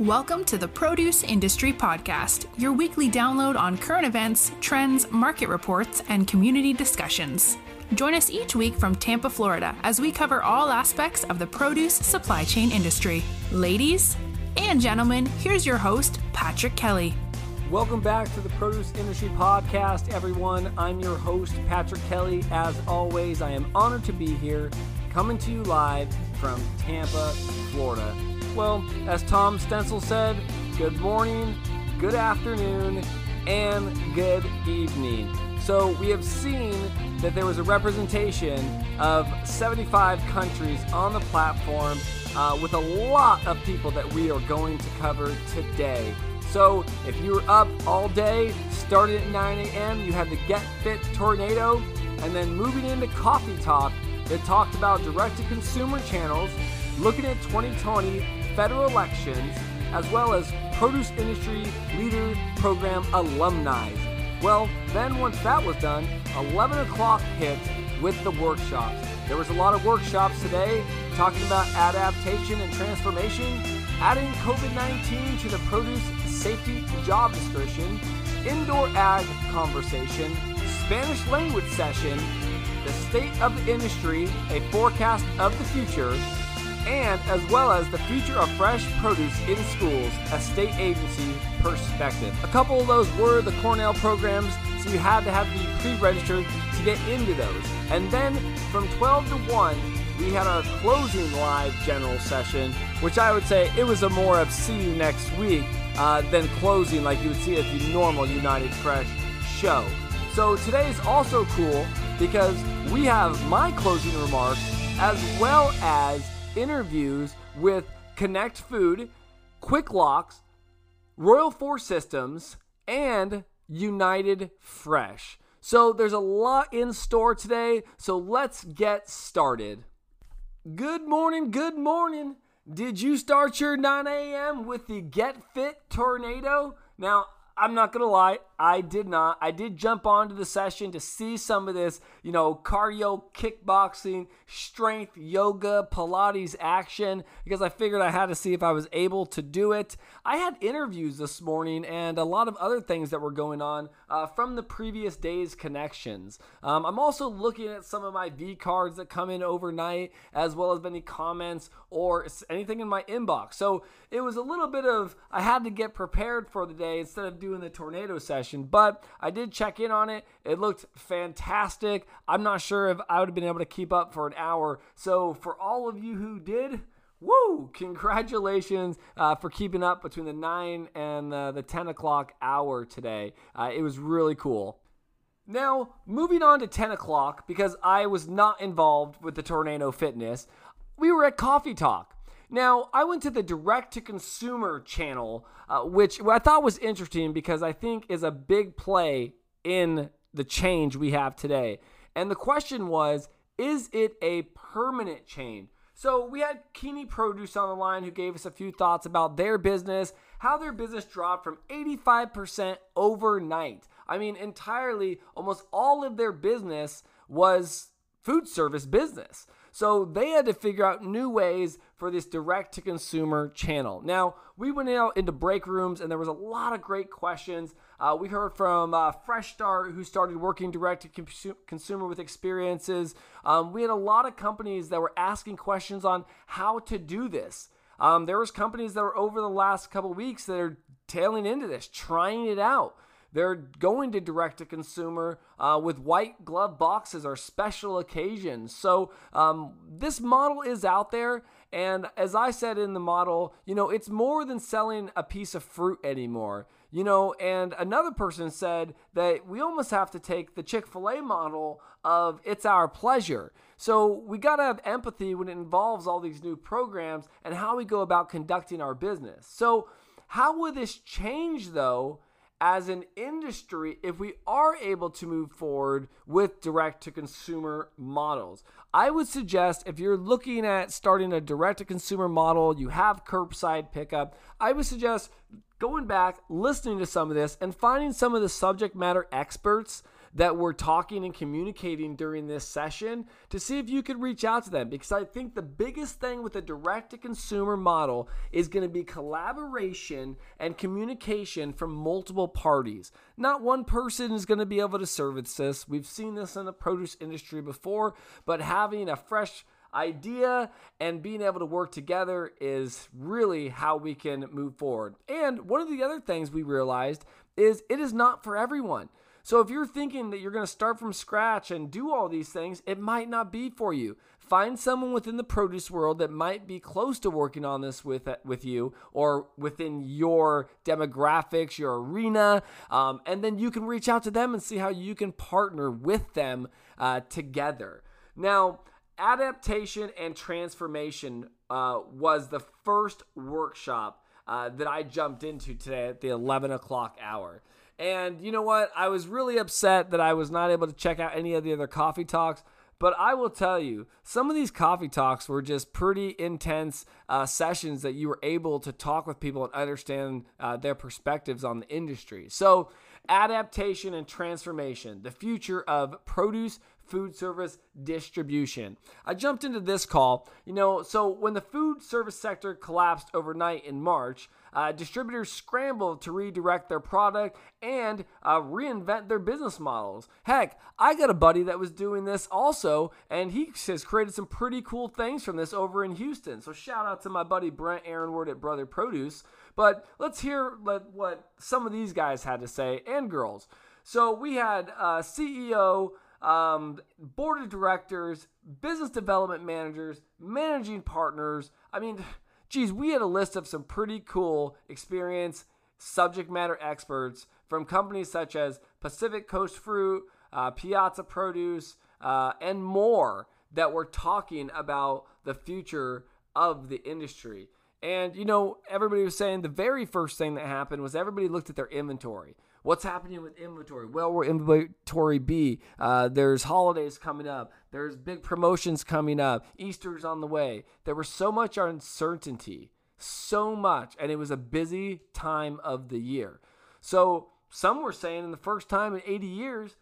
Welcome to the Produce Industry Podcast, your weekly download on current events, trends, market reports, and community discussions. Join us each week from Tampa, Florida, as we cover all aspects of the produce supply chain industry. Ladies and gentlemen, here's your host, Patrick Kelly. Welcome back to the Produce Industry Podcast, everyone. I'm your host, Patrick Kelly. As always, I am honored to be here, coming to you live from Tampa, Florida. Well, as Tom Stenzel said, good morning, good afternoon, and good evening. So we have seen that there was a representation of 75 countries on the platform uh, with a lot of people that we are going to cover today. So if you were up all day, started at 9 a.m., you had the Get Fit Tornado, and then moving into Coffee Talk that talked about direct to consumer channels, looking at 2020 federal elections, as well as Produce Industry Leader Program alumni. Well, then once that was done, 11 o'clock hit with the workshops. There was a lot of workshops today talking about adaptation and transformation, adding COVID 19 to the produce safety job description, indoor ag conversation, Spanish language session, the state of the industry, a forecast of the future, and as well as the future of fresh produce in schools, a state agency perspective. A couple of those were the Cornell programs, so you had to have be pre-registered to get into those. And then from 12 to 1, we had our closing live general session, which I would say it was a more of see you next week uh, than closing like you would see at the normal United Fresh show. So today is also cool because we have my closing remarks as well as interviews with Connect Food, Kwik Loks, Royal Four Systems, and United Fresh. So there's a lot in store today, so let's get started. Good morning, good morning. Did you start your 9 a.m. with the Get Fit Tornado? Now, I'm not gonna lie, I did not. I did jump onto the session to see some of this, you know, cardio, kickboxing, strength, yoga, Pilates action because I figured I had to see if I was able to do it. I had interviews this morning and a lot of other things that were going on uh, from the previous day's connections. Um, I'm also looking at some of my V cards that come in overnight, as well as any comments or anything in my inbox. So it was a little bit of I had to get prepared for the day instead of doing the tornado session, but I did check in on it. It looked fantastic. I'm not sure if I would have been able to keep up for an hour. So for all of you who did, Woo! Congratulations uh, for keeping up between the 9 and the 10 o'clock hour today. Uh, it was really cool. Now, moving on to 10 o'clock, because I was not involved with the Tornado Fitness, we were at Coffee Talk. Now, I went to the direct to consumer channel, uh, which I thought was interesting because I think is a big play in the change we have today. And the question was is it a permanent change? So we had Keany Produce on the line who gave us a few thoughts about their business, how their business dropped from 85% overnight. I mean, entirely, almost all of their business was food service business. So they had to figure out new ways for this direct to consumer channel. Now, we went out into break rooms and there was a lot of great questions. Uh, we heard from uh, Fresh Start, who started working direct to consumer with experiences. Um, we had a lot of companies that were asking questions on how to do this. Um, there was companies that were over the last couple weeks that are tailing into this, trying it out. They're going to direct to consumer uh, with white glove boxes or special occasions. So um, this model is out there. And as I said in the model, you know, it's more than selling a piece of fruit anymore. You know, and another person said that we almost have to take the Chick fil A model of it's our pleasure. So we got to have empathy when it involves all these new programs and how we go about conducting our business. So, how will this change though? As an industry if we are able to move forward with direct to consumer models. I would suggest if you're looking at starting a direct to consumer model, you have curbside pickup, I would suggest going back, listening to some of this, and finding some of the subject matter experts that were talking and communicating during this session to see if you could reach out to them because I think the biggest thing with a direct to consumer model is going to be collaboration and communication from multiple parties. Not one person is going to be able to service this. We've seen this in the produce industry before, but having a fresh idea and being able to work together is really how we can move forward. And one of the other things we realized is it is not for everyone. So if you're thinking that you're going to start from scratch and do all these things, it might not be for you. Find someone within the produce world that might be close to working on this with with you or within your demographics, your arena, um, and then you can reach out to them and see how you can partner with them uh, together. Now, adaptation and transformation uh, was the first workshop uh, that I jumped into today at the 11 o'clock hour. And you know what? I was really upset that I was not able to check out any of the other coffee talks. But I will tell you, some of these coffee talks were just pretty intense uh, sessions that you were able to talk with people and understand uh, their perspectives on the industry. So, adaptation and transformation, the future of produce, food service distribution. I jumped into this call, you know, so when the food service sector collapsed overnight in March, uh, distributors scrambled to redirect their product and uh, reinvent their business models. Heck, I got a buddy that was doing this also, and he has created some pretty cool things from this over in Houston. So shout out to my buddy Brent Erenwert at Brother Produce. But let's hear what some of these guys had to say and girls. So we had uh, CEO um, board of directors, business development managers, managing partners. I mean, geez, we had a list of some pretty cool experience subject matter experts from companies such as Pacific Coast Fruit, uh, Piazza Produce, uh, and more that were talking about the future of the industry. And, you know, everybody was saying the very first thing that happened was everybody looked at their inventory. What's happening with inventory? Well, where inventory be? Uh, there's holidays coming up. There's big promotions coming up. Easter's on the way. There was so much uncertainty, so much, and it was a busy time of the year. So some were saying in the first time in 80 years,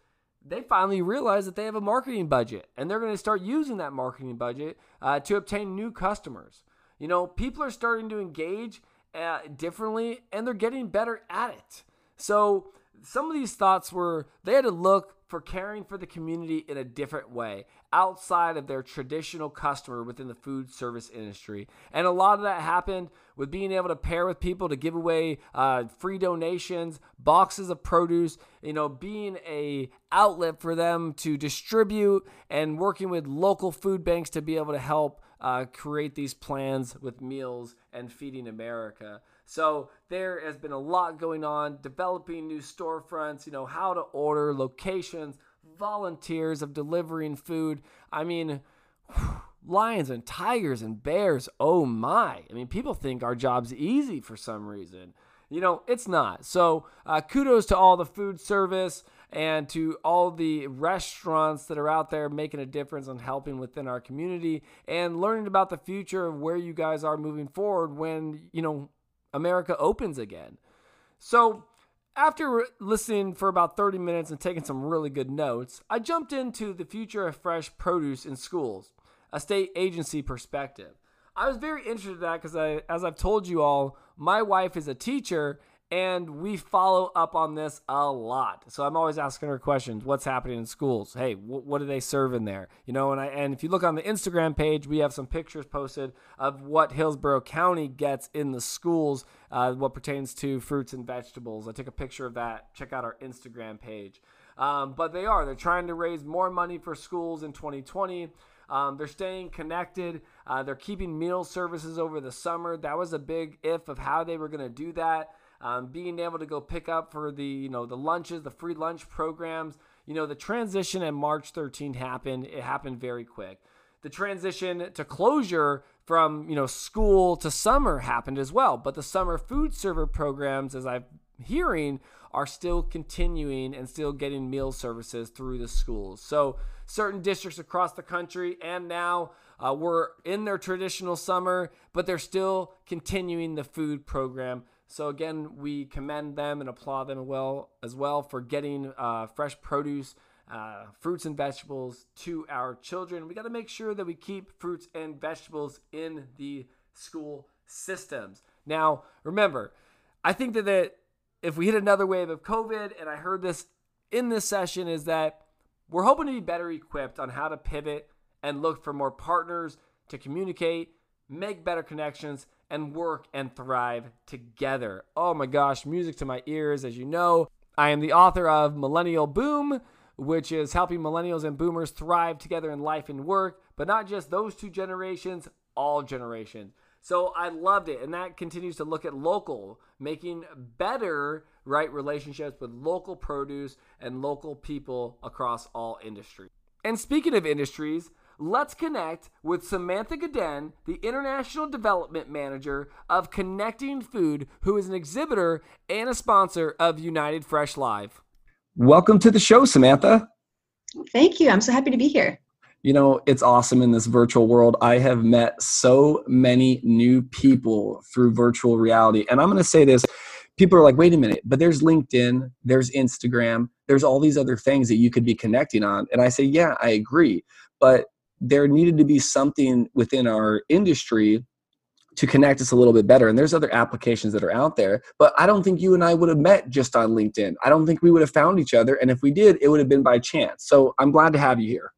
they finally realized that they have a marketing budget, and they're going to start using that marketing budget uh, to obtain new customers. You know, people are starting to engage uh, differently, and they're getting better at it. So some of these thoughts were they had to look for caring for the community in a different way outside of their traditional customer within the food service industry. And a lot of that happened with being able to pair with people to give away uh, free donations, boxes of produce, you know, being a outlet for them to distribute and working with local food banks to be able to help uh, create these plans with meals and feeding America. So there has been a lot going on, developing new storefronts, you know, how to order, locations, volunteers of delivering food. I mean, lions and tigers and bears, oh my. I mean, people think our job's easy for some reason. You know, it's not. So, uh, kudos to all the food service and to all the restaurants that are out there making a difference and helping within our community and learning about the future of where you guys are moving forward when, you know, America opens again. So, after listening for about 30 minutes and taking some really good notes, I jumped into the future of fresh produce in schools, a state agency perspective. I was very interested in that because, as I've told you all, my wife is a teacher and we follow up on this a lot. So I'm always asking her questions. What's happening in schools? Hey, wh- what do they serve in there? You know, and I and if you look on the Instagram page, we have some pictures posted of what Hillsborough County gets in the schools, uh, what pertains to fruits and vegetables. I took a picture of that. Check out our Instagram page. Um, but they are. They're trying to raise more money for schools in 2020. Um, they're staying connected. Uh, they're keeping meal services over the summer. That was a big if of how they were going to do that um, being able to go pick up for the you know the lunches, the free lunch programs. You know the transition at March 13 happened. It happened very quick. The transition to closure from you know school to summer happened as well. But the summer food server programs, as I'm hearing, are still continuing and still getting meal services through the schools. So certain districts across the country and now uh, we're in their traditional summer, but they're still continuing the food program So again, we commend them and applaud them well as well for getting uh, fresh produce, uh, fruits and vegetables to our children. We got to make sure that we keep fruits and vegetables in the school systems. Now, remember, I think that, that if we hit another wave of COVID, and I heard this in this session, is that we're hoping to be better equipped on how to pivot and look for more partners to communicate, make better connections, and work and thrive together. Oh my gosh, music to my ears. As you know, I am the author of Millennial Boom, which is helping millennials and boomers thrive together in life and work, but not just those two generations, all generations. So I loved it. And that continues to look at local, making better right relationships with local produce and local people across all industries. And speaking of industries, let's connect with Samantha Gadenne, the International Development Manager of Connecting Food, who is an exhibitor and a sponsor of United Fresh Live. Welcome to the show, Samantha. Thank you. I'm so happy to be here. You know, it's awesome in this virtual world. I have met so many new people through virtual reality. And I'm going to say this people are like, wait a minute, but there's LinkedIn, there's Instagram, there's all these other things that you could be connecting on. And I say, yeah, I agree. But there needed to be something within our industry to connect us a little bit better. And there's other applications that are out there, but I don't think you and I would have met just on LinkedIn. I don't think we would have found each other. And if we did, it would have been by chance. So I'm glad to have you here.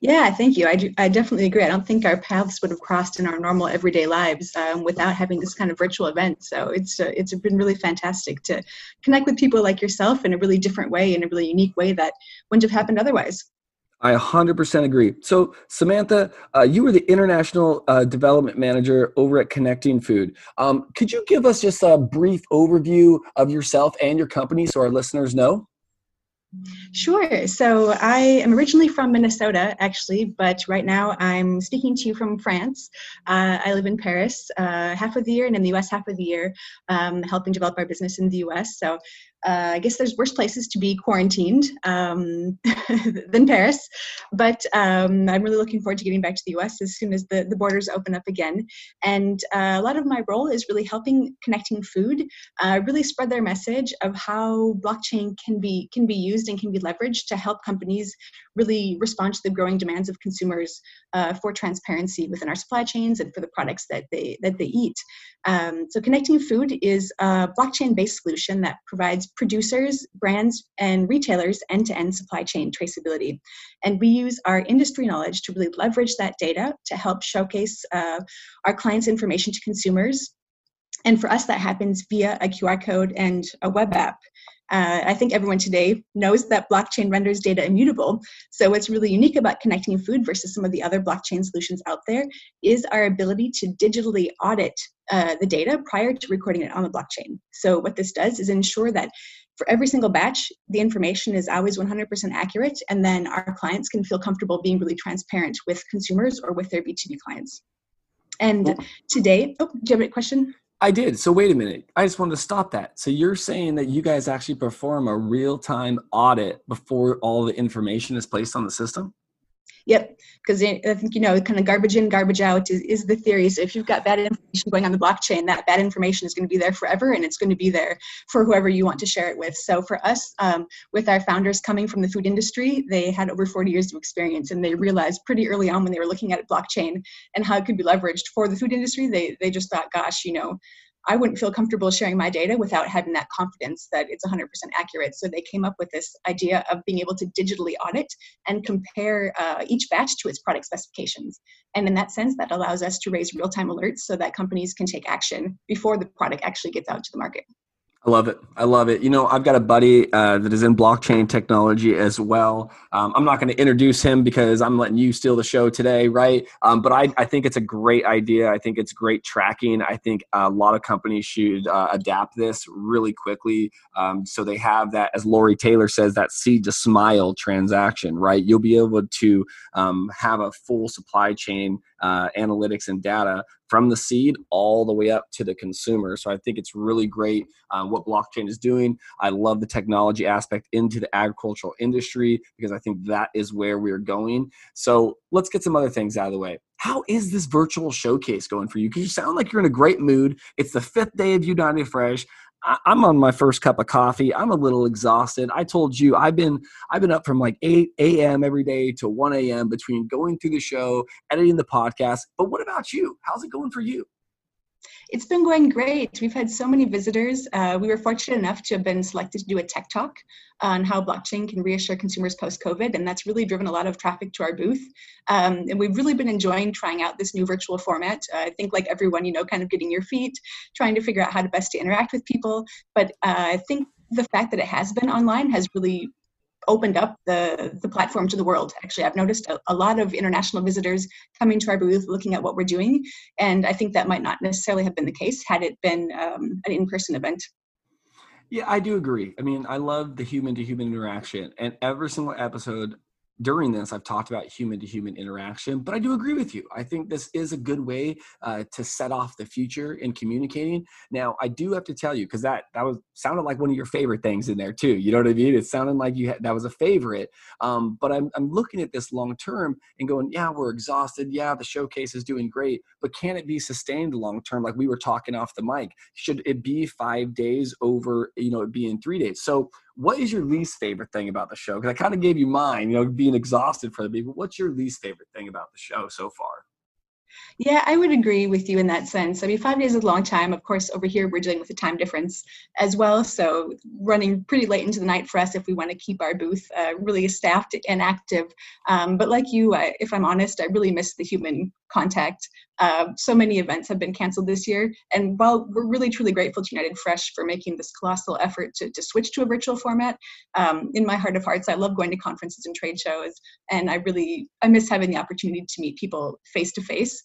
Yeah, thank you. I, do, I definitely agree. I don't think our paths would have crossed in our normal everyday lives um, without having this kind of virtual event. So it's uh, it's been really fantastic to connect with people like yourself in a really different way, in a really unique way that wouldn't have happened otherwise. I 100% agree. So, Samantha, uh, you were the international uh, development manager over at Connecting Food. Um, could you give us just a brief overview of yourself and your company so our listeners know? Sure. So I am originally from Minnesota, actually, but right now I'm speaking to you from France. Uh, I live in Paris uh, half of the year and in the US half of the year, um, helping develop our business in the US. So uh, I guess there's worse places to be quarantined um, than Paris, but um, I'm really looking forward to getting back to the US as soon as the, the borders open up again. And uh, a lot of my role is really helping connecting food, uh, really spread their message of how blockchain can be can be used and can be leveraged to help companies really respond to the growing demands of consumers uh, for transparency within our supply chains and for the products that they that they eat. Um, so connecting food is a blockchain-based solution that provides producers, brands, and retailers end-to-end supply chain traceability. And we use our industry knowledge to really leverage that data to help showcase uh, our clients' information to consumers. And for us, that happens via a QR code and a web app. Uh, I think everyone today knows that blockchain renders data immutable. So, what's really unique about connecting food versus some of the other blockchain solutions out there is our ability to digitally audit uh, the data prior to recording it on the blockchain. So, what this does is ensure that for every single batch, the information is always 100% accurate, and then our clients can feel comfortable being really transparent with consumers or with their B2B clients. And today, oh, do you have a question? I did. So wait a minute. I just wanted to stop that. So you're saying that you guys actually perform a real-time audit before all the information is placed on the system? Yep, because I think you know, kind of garbage in, garbage out is, is the theory. So if you've got bad information going on the blockchain, that bad information is going to be there forever, and it's going to be there for whoever you want to share it with. So for us, um, with our founders coming from the food industry, they had over 40 years of experience, and they realized pretty early on when they were looking at blockchain and how it could be leveraged for the food industry, they they just thought, gosh, you know, I wouldn't feel comfortable sharing my data without having that confidence that it's 100% accurate. So they came up with this idea of being able to digitally audit and compare uh, each batch to its product specifications. And in that sense, that allows us to raise real time alerts so that companies can take action before the product actually gets out to the market. I love it. I love it. You know, I've got a buddy uh, that is in blockchain technology as well. Um, I'm not going to introduce him because I'm letting you steal the show today, right? Um, but I, I, think it's a great idea. I think it's great tracking. I think a lot of companies should uh, adapt this really quickly. Um, so they have that, as Lori Taylor says, that seed to smile transaction, right? You'll be able to um, have a full supply chain uh, analytics and data from the seed all the way up to the consumer. So I think it's really great uh, what blockchain is doing. I love the technology aspect into the agricultural industry because I think that is where we're going. So let's get some other things out of the way. How is this virtual showcase going for you? Because you sound like you're in a great mood. It's the fifth day of United Fresh. I'm on my first cup of coffee. I'm a little exhausted. I told you I've been I've been up from like 8 a.m. every day to 1 a.m. between going through the show, editing the podcast. But what about you? How's it going for you? It's been going great. We've had so many visitors. Uh, we were fortunate enough to have been selected to do a tech talk on how blockchain can reassure consumers post COVID, and that's really driven a lot of traffic to our booth. Um, and we've really been enjoying trying out this new virtual format. Uh, I think, like everyone, you know, kind of getting your feet, trying to figure out how to best to interact with people. But uh, I think the fact that it has been online has really opened up the, the platform to the world. Actually, I've noticed a, a, lot of international visitors coming to our booth looking at what we're doing. And I think that might not necessarily have been the case had it been um, an in person event. Yeah, I do agree. I mean, I love the human to human interaction. And every single episode during this, I've talked about human to human interaction, but I do agree with you. I think this is a good way uh, to set off the future in communicating. Now, I do have to tell you because that that was sounded like one of your favorite things in there too. You know what I mean? It sounded like you had, that was a favorite. Um, but I'm I'm looking at this long term and going, yeah, we're exhausted. Yeah, the showcase is doing great, but can it be sustained long term? Like we were talking off the mic, should it be five days over? You know, it be in three days. So what is your least favorite thing about the show? Because I kind of gave you mine, you know, being exhausted for the people. What's your least favorite thing about the show so far? Yeah, I would agree with you in that sense. I mean, five days is a long time. Of course, over here we're dealing with the time difference as well, so running pretty late into the night for us if we want to keep our booth uh, really staffed and active. Um, but like you, I, if I'm honest, I really miss the human contact. Uh, so many events have been canceled this year, and while we're really truly grateful to United Fresh for making this colossal effort to, to switch to a virtual format, um, in my heart of hearts, I love going to conferences and trade shows, and I really I miss having the opportunity to meet people face to face.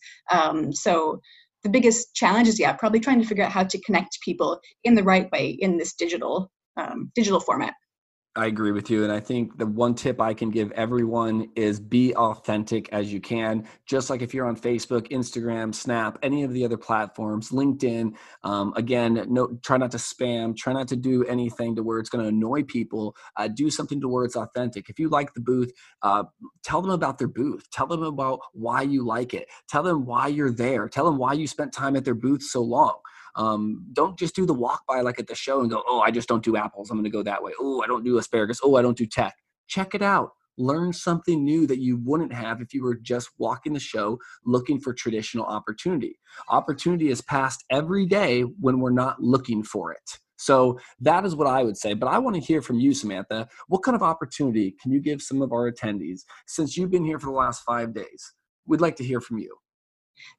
So the biggest challenge is yeah probably trying to figure out how to connect people in the right way in this digital um, digital format I agree with you. And I think the one tip I can give everyone is be authentic as you can. Just like if you're on Facebook, Instagram, Snap, any of the other platforms, LinkedIn, um, again, no, try not to spam, try not to do anything to where it's going to annoy people. Uh, do something to where it's authentic. If you like the booth, uh, tell them about their booth. Tell them about why you like it. Tell them why you're there. Tell them why you spent time at their booth so long. Um, don't just do the walk by like at the show and go, oh, I just don't do apples. I'm going to go that way. Oh, I don't do asparagus. Oh, I don't do tech. Check it out. Learn something new that you wouldn't have if you were just walking the show looking for traditional opportunity. Opportunity is passed every day when we're not looking for it. So that is what I would say. But I want to hear from you, Samantha. What kind of opportunity can you give some of our attendees since you've been here for the last five days? We'd like to hear from you.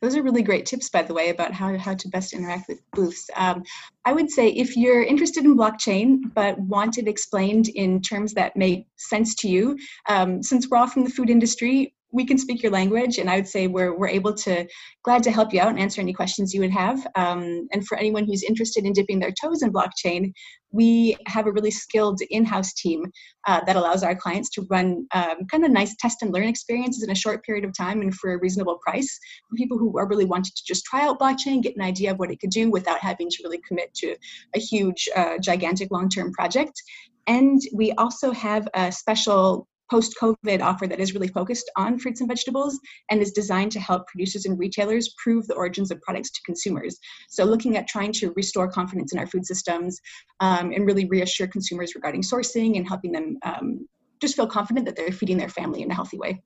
Those are really great tips, by the way, about how, how to best interact with booths. Um, I would say if you're interested in blockchain but want it explained in terms that make sense to you, um, since we're all from the food industry, we can speak your language and i would say we're, we're able to glad to help you out and answer any questions you would have. Um, and for anyone who's interested in dipping their toes in blockchain we have a really skilled in-house team uh, that allows our clients to run um, kind of nice test and learn experiences in a short period of time and for a reasonable price. For people who are really wanting to just try out blockchain get an idea of what it could do without having to really commit to a huge uh, gigantic long-term project. And we also have a special post COVID offer that is really focused on fruits and vegetables and is designed to help producers and retailers prove the origins of products to consumers. So, looking at trying to restore confidence in our food systems um, and really reassure consumers regarding sourcing and helping them um, just feel confident that they're feeding their family in a healthy way.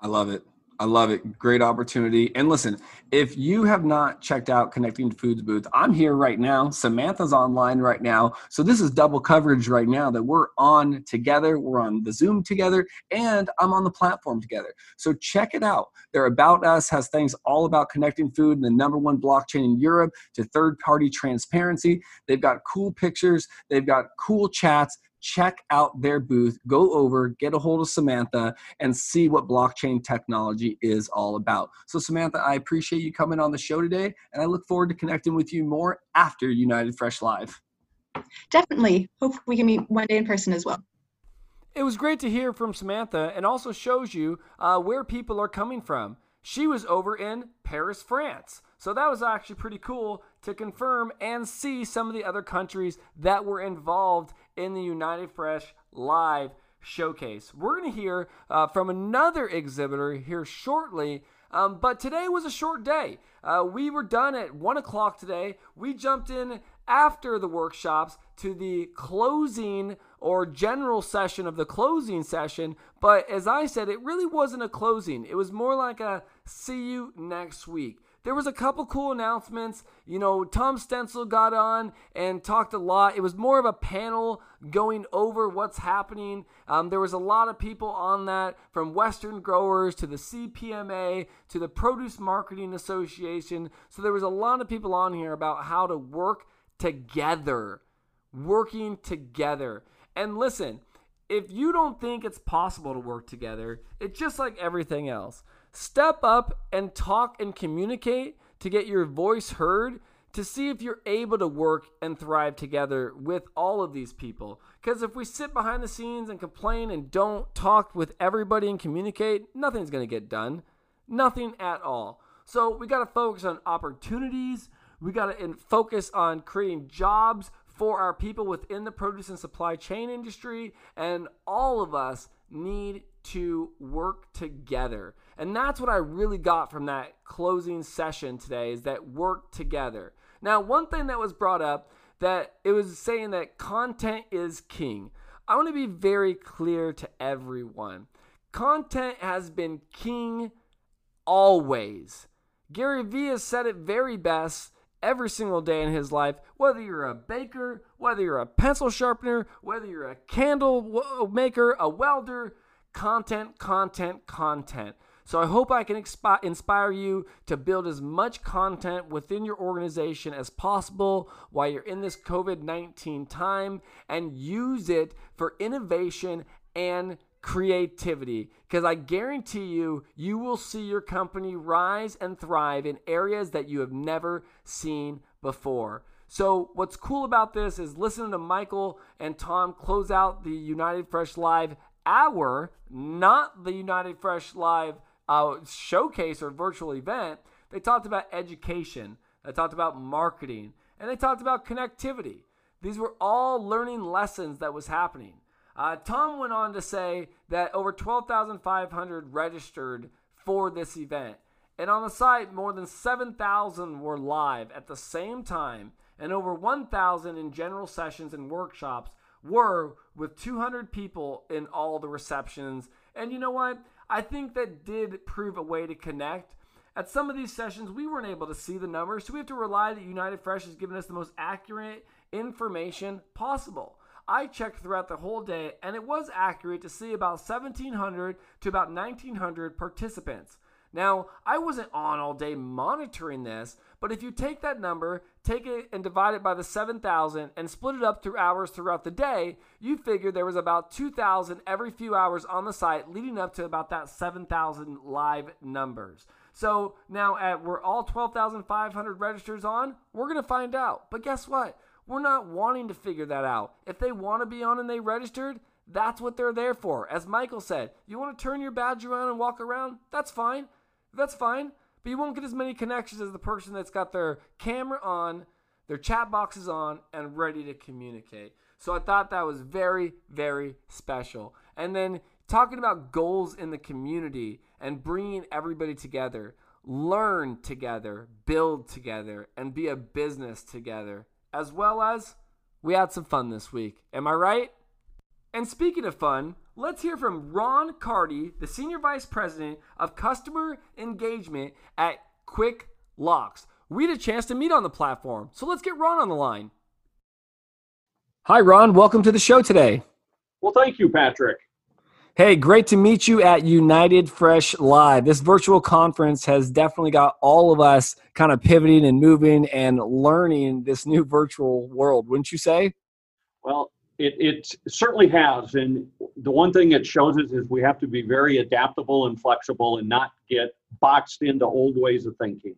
I love it. I love it. Great opportunity. And listen, if you have not checked out Connecting to Foods booth, I'm here right now. Samantha's online right now. So this is double coverage right now that we're on together. We're on the Zoom together and I'm on the platform together. So check it out. Their About Us has things all about connecting food and the number one blockchain in Europe to third party transparency. They've got cool pictures, they've got cool chats check out their booth, go over, get a hold of Samantha, and see what blockchain technology is all about. So, Samantha, I appreciate you coming on the show today, and I look forward to connecting with you more after United Fresh Live. Definitely. Hope we can meet one day in person as well. It was great to hear from Samantha and also shows you uh, where people are coming from. She was over in Paris, France. So that was actually pretty cool to confirm and see some of the other countries that were involved in the United Fresh Live showcase. We're going to hear uh, from another exhibitor here shortly. Um, but today was a short day. Uh, we were done at 1 o'clock today. We jumped in after the workshops to the closing or general session of the closing session. But as I said, it really wasn't a closing, it was more like a see you next week there was a couple cool announcements. You know, Tom Stenzel got on and talked a lot. It was more of a panel going over what's happening. Um, there was a lot of people on that, from Western growers to the CPMA to the Produce Marketing Association. So there was a lot of people on here about how to work together, working together. And listen, if you don't think it's possible to work together, it's just like everything else. Step up and talk and communicate to get your voice heard to see if you're able to work and thrive together with all of these people. Because if we sit behind the scenes and complain and don't talk with everybody and communicate, nothing's going to get done. Nothing at all. So we got to focus on opportunities. We got to focus on creating jobs for our people within the produce and supply chain industry. And all of us need to work together. And that's what I really got from that closing session today is that work together. Now, one thing that was brought up that it was saying that content is king. I want to be very clear to everyone. Content has been king always. Gary Vee has said it very best every single day in his life, whether you're a baker, whether you're a pencil sharpener, whether you're a candle maker, a welder, content, content, content. So I hope I can expi- inspire you to build as much content within your organization as possible while you're in this COVID 19 time and use it for innovation and creativity because I guarantee you, you will see your company rise and thrive in areas that you have never seen before. So, what's cool about this is listening to Michael and Tom close out the United Fresh Live hour, not the United Fresh Live uh, showcase or virtual event, they talked about education, they talked about marketing, and they talked about connectivity. These were all learning lessons that was happening. Uh, Tom went on to say that over 12,500 registered for this event. And on the site, more than 7,000 were live at the same time, and over 1,000 in general sessions and workshops were with 200 people in all the receptions. And you know what? I think that did prove a way to connect. At some of these sessions, we weren't able to see the numbers, so we have to rely that United Fresh has given us the most accurate information possible. I checked throughout the whole day, and it was accurate to see about 1,700 to about 1,900 participants. Now, I wasn't on all day monitoring this, but if you take that number, take it and divide it by the 7,000 and split it up through hours throughout the day, you figure there was about 2,000 every few hours on the site leading up to about that 7,000 live numbers. So now at we're all 12,500 registers on, we're going to find out. But guess what? We're not wanting to figure that out. If they want to be on and they registered, that's what they're there for. As Michael said, you want to turn your badge around and walk around? That's fine. That's fine. But you won't get as many connections as the person that's got their camera on, their chat boxes on, and ready to communicate. So I thought that was very, very special. And then talking about goals in the community and bringing everybody together, learn together, build together, and be a business together, as well as we had some fun this week. Am I right? And speaking of fun, let's hear from Ron Carty, the Senior Vice President of Customer Engagement at Kwik Loks. We had a chance to meet on the platform, so let's get Ron on the line. Hi, Ron. Welcome to the show today. Well, thank you, Patrick. Hey, great to meet you at United Fresh Live. This virtual conference has definitely got all of us kind of pivoting and moving and learning this new virtual world, wouldn't you say? Well, it, it certainly has. And the one thing it shows us is we have to be very adaptable and flexible and not get boxed into old ways of thinking.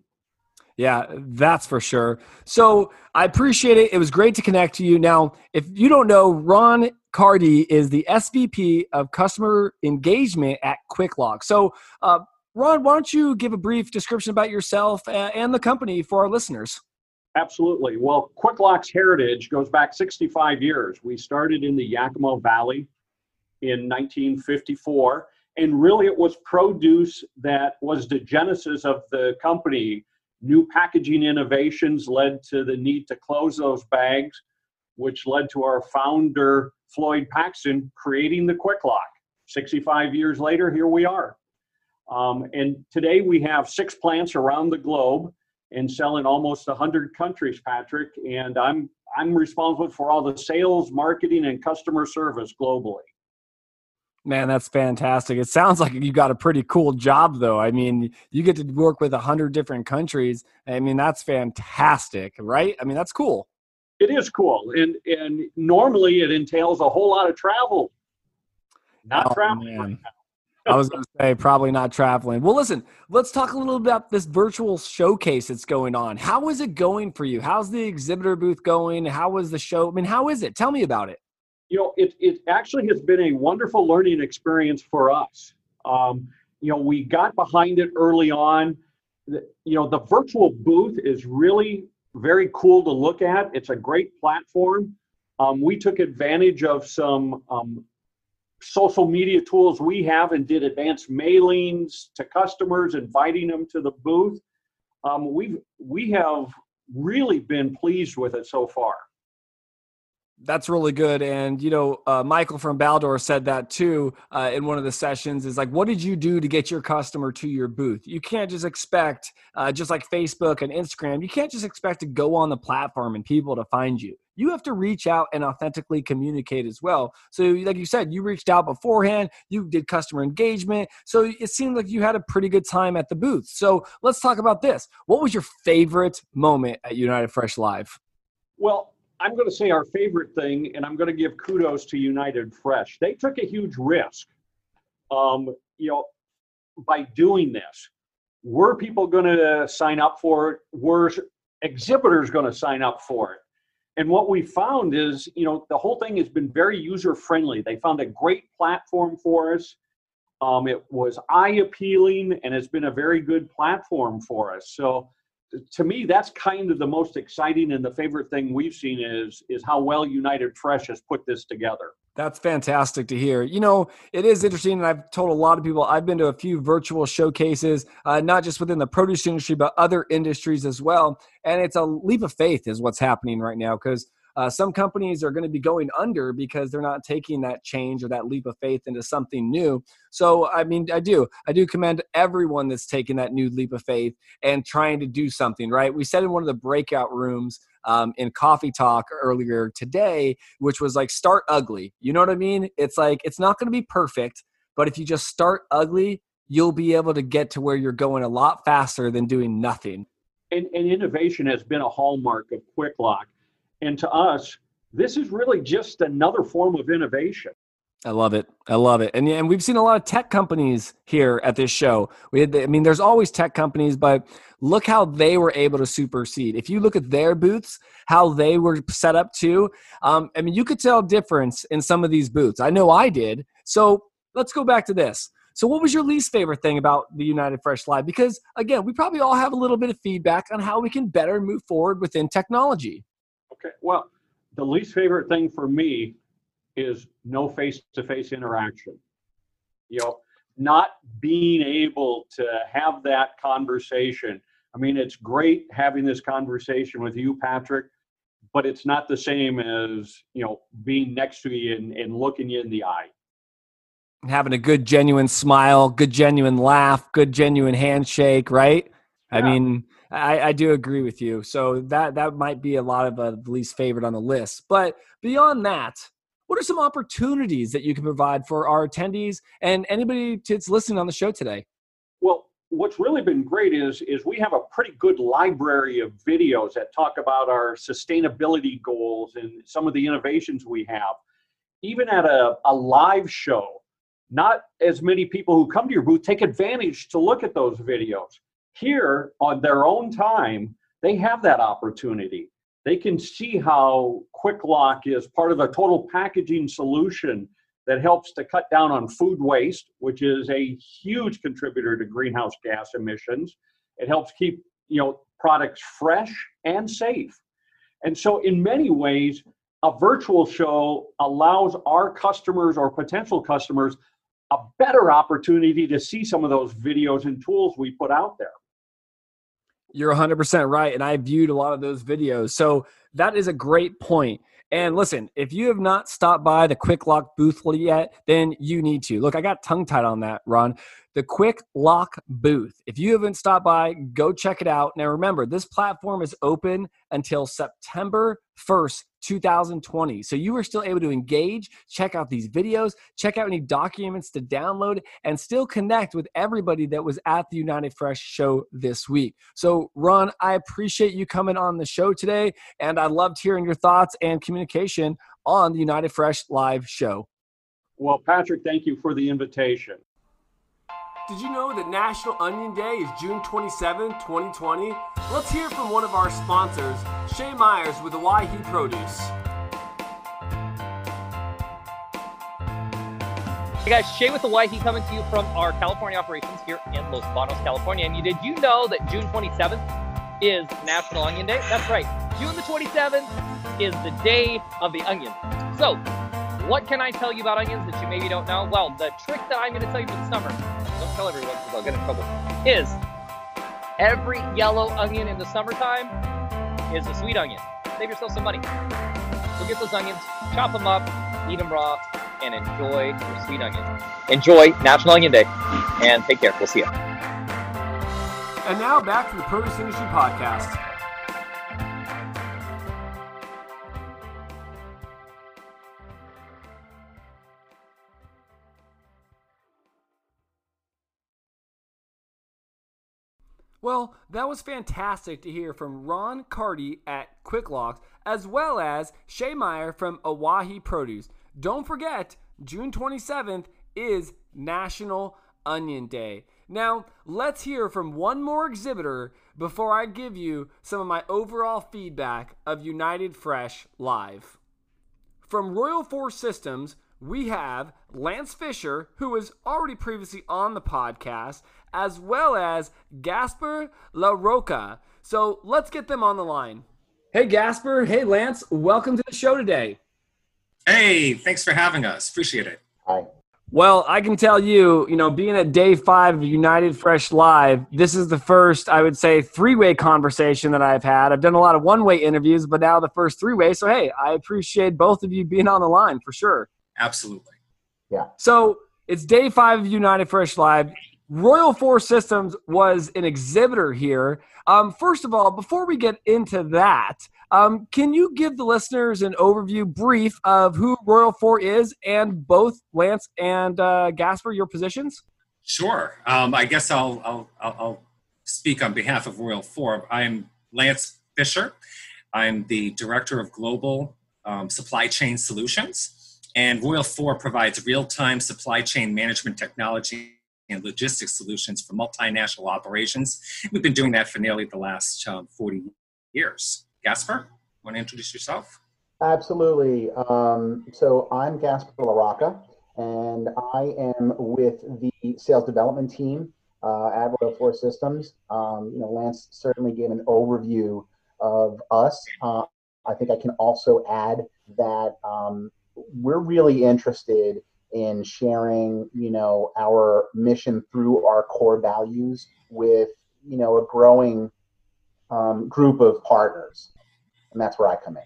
Yeah, that's for sure. So I appreciate it. It was great to connect to you. Now, if you don't know, Ron Carty is the SVP of Customer Engagement at Kwik Lok. So, uh, Ron, why don't you give a brief description about yourself and the company for our listeners? Absolutely. Well, Kwik Lok's heritage goes back 65 years. We started in the Yakima Valley in 1954, and really it was produce that was the genesis of the company. New packaging innovations led to the need to close those bags, which led to our founder, Floyd Paxton, creating the Kwik Lok. 65 years later, here we are. Um, and today we have six plants around the globe and sell in almost 100 countries, Patrick. And I'm I'm responsible for all the sales, marketing, and customer service globally. Man, that's fantastic. It sounds like you got a pretty cool job, though. I mean, you get to work with 100 different countries. I mean, that's fantastic, right? I mean, that's cool. It is cool. And, and normally it entails a whole lot of travel. Not oh, traveling I was going to say probably not traveling. Well, listen, let's talk a little about this virtual showcase that's going on. How is it going for you? How's the exhibitor booth going? How was the show? I mean, how is it? Tell me about it. You know, it it actually has been a wonderful learning experience for us. Um, you know, we got behind it early on. The, you know, the virtual booth is really very cool to look at. It's a great platform. Um, we took advantage of some um, social media tools we have and did advanced mailings to customers, inviting them to the booth. Um, we've we have really been pleased with it so far. That's really good. And, you know, uh, Michael from Baldor said that too uh, in one of the sessions is like, what did you do to get your customer to your booth? You can't just expect, uh, just like Facebook and Instagram, you can't just expect to go on the platform and people to find you. You have to reach out and authentically communicate as well. So, like you said, you reached out beforehand, you did customer engagement. So, it seemed like you had a pretty good time at the booth. So, let's talk about this. What was your favorite moment at United Fresh Live? Well, I'm going to say our favorite thing, and I'm going to give kudos to United Fresh. They took a huge risk, um, you know, by doing this. Were people going to sign up for it? Were exhibitors going to sign up for it? And what we found is, you know, the whole thing has been very user friendly. They found a great platform for us. Um, it was eye appealing, and it's been a very good platform for us. So to me, that's kind of the most exciting and the favorite thing we've seen is is how well United Fresh has put this together. That's fantastic to hear. You know, it is interesting, and I've told a lot of people I've been to a few virtual showcases, uh, not just within the produce industry, but other industries as well. And it's a leap of faith, is what's happening right now because uh, some companies are going to be going under because they're not taking that change or that leap of faith into something new. So, I mean, I do. I do commend everyone that's taking that new leap of faith and trying to do something, right? We said in one of the breakout rooms um, in Coffee Talk earlier today, which was like, start ugly. You know what I mean? It's like, it's not going to be perfect, but if you just start ugly, you'll be able to get to where you're going a lot faster than doing nothing. And, and innovation has been a hallmark of Kwik Lok. And to us, this is really just another form of innovation. I love it. I love it. And and we've seen a lot of tech companies here at this show. We had I mean there's always tech companies but look how they were able to supersede. If you look at their booths, how they were set up too, um, I mean you could tell difference in some of these booths. I know I did. So let's go back to this. So what was your least favorite thing about the United Fresh Live? Because again, we probably all have a little bit of feedback on how we can better move forward within technology. Okay. Well, the least favorite thing for me is no face-to-face interaction. You know, not being able to have that conversation. I mean, it's great having this conversation with you, Patrick, but it's not the same as you know being next to you and, and looking you in the eye having a good genuine smile good genuine laugh good genuine handshake right. I mean I, I, do agree with you. So that that might be a lot of uh, a least favorite on the list. But beyond that, what are some opportunities that you can provide for our attendees and anybody that's listening on the show today? Well, what's really been great is is we have a pretty good library of videos that talk about our sustainability goals and some of the innovations we have. Even at a, a live show, not as many people who come to your booth take advantage to look at those videos here, on their own time, they have that opportunity. They can see how Kwik Lok is part of a total packaging solution that helps to cut down on food waste, which is a huge contributor to greenhouse gas emissions. It helps keep you know products fresh and safe. And so in many ways, a virtual show allows our customers or potential customers a better opportunity to see some of those videos and tools we put out there. You're 100% right. And I viewed a lot of those videos. So that is a great point. And listen, if you have not stopped by the Kwik Lok booth yet, then you need to. Look, I got tongue tied on that, Ron. The Kwik Lok booth. If you haven't stopped by, go check it out. Now, remember, this platform is open until September 1st, 2020. So you are still able to engage, check out these videos, check out any documents to download, and still connect with everybody that was at the United Fresh show this week. So, Ron, I appreciate you coming on the show today, and I loved hearing your thoughts and communication on the United Fresh live show. Well, Patrick, thank you for the invitation. Did you know that National Onion Day is June 27, 2020? Let's hear from one of our sponsors, Shay Myers with Owyhee Produce. Hey guys, Shay with Owyhee coming to you from our California operations here in Los Banos, California. And you did you know that June 27th is National Onion Day? That's right. June the 27th is the day of the onion. So, what can I tell you about onions that you maybe don't know? Well, the trick that I'm going to tell you for the summer don't tell everyone because I'll get in trouble, is every yellow onion in the summertime is a sweet onion. Save yourself some money. So get those onions, chop them up, eat them raw, and enjoy your sweet onion. Enjoy National Onion Day, and take care. We'll see you. And now back to the Produce Industry Podcast. Well, that was fantastic to hear from Ron Carty at Kwik Loks, as well as Shay Meyer from Owyhee Produce. Don't forget, June 27th is National Onion Day. Now, let's hear from one more exhibitor before I give you some of my overall feedback of United Fresh Live. From Royal 4 Systems, we have Lance Fisher, who was already previously on the podcast, as well as Gasper LaRocca. So let's get them on the line. Hey, Gasper. Hey, Lance. Welcome to the show today. Hey, thanks for having us. Appreciate it. Hi. Well, I can tell you, you know, being at day five of United Fresh Live, this is the first, I would say, three way conversation that I've had. I've done a lot of one way interviews, but now the first three way. So, hey, I appreciate both of you being on the line for sure. Absolutely. Yeah. So, it's day five of United Fresh Live. Royal 4 Systems was an exhibitor here. Um, first of all, before we get into that, um, can you give the listeners an overview brief of who Royal Four is and both Lance and uh, Gasper, your positions? Sure. Um, I guess I'll, I'll, I'll, speak on behalf of Royal Four. I'm Lance Fisher. I'm the Director of Global um, Supply Chain Solutions. And Royal Four provides real time supply chain management technology and logistics solutions for multinational operations. We've been doing that for nearly the last um, 40 years. Gasper, want to introduce yourself? Absolutely. Um, so I'm Gasper LaRocca, and I am with the sales development team uh, at Royal 4 Systems. Um, you know, Lance certainly gave an overview of us. Uh, I think I can also add that um, we're really interested in sharing, you know, our mission through our core values with, you know, a growing um, group of partners, and that's where I come in.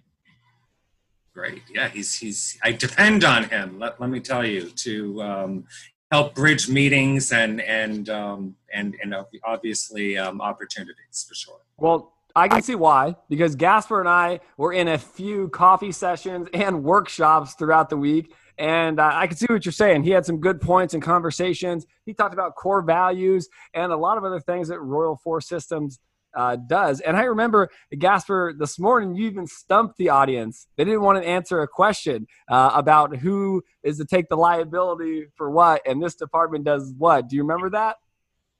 Great, yeah, he's he's. I depend on him. Let, let me tell you to um, help bridge meetings and and um, and and obviously um, opportunities for sure. Well, I can see why because Gasper and I were in a few coffee sessions and workshops throughout the week and uh, I can see what you're saying. He had some good points and conversations. He talked about core values and a lot of other things that Royal 4 Systems uh, does. And I remember, Gasper, this morning you even stumped the audience. They didn't want to answer a question uh, about who is to take the liability for what, and this department does what. Do you remember that?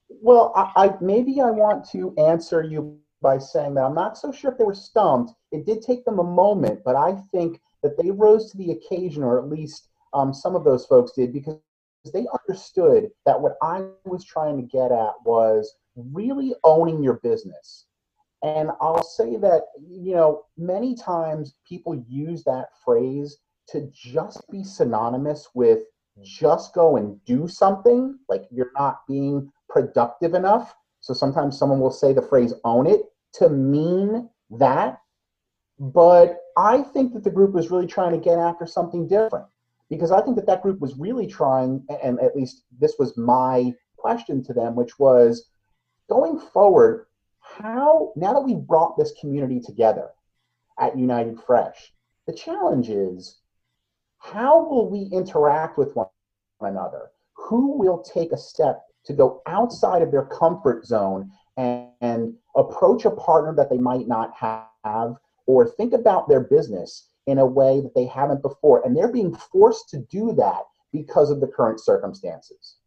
Well, I, I maybe I want to answer you by saying that I'm not so sure if they were stumped. It did take them a moment, but I think that they rose to the occasion, or at least um, some of those folks did because they understood that what I was trying to get at was really owning your business. And I'll say that, you know, many times people use that phrase to just be synonymous with just go and do something, like you're not being productive enough. So sometimes someone will say the phrase own it to mean that. But I think that the group was really trying to get after something different because I think that that group was really trying, and at least this was my question to them, which was going forward, how, now that we've brought this community together at United Fresh, the challenge is how will we interact with one another? Who will take a step to go outside of their comfort zone and, and approach a partner that they might not have or think about their business in a way that they haven't before. And they're being forced to do that because of the current circumstances.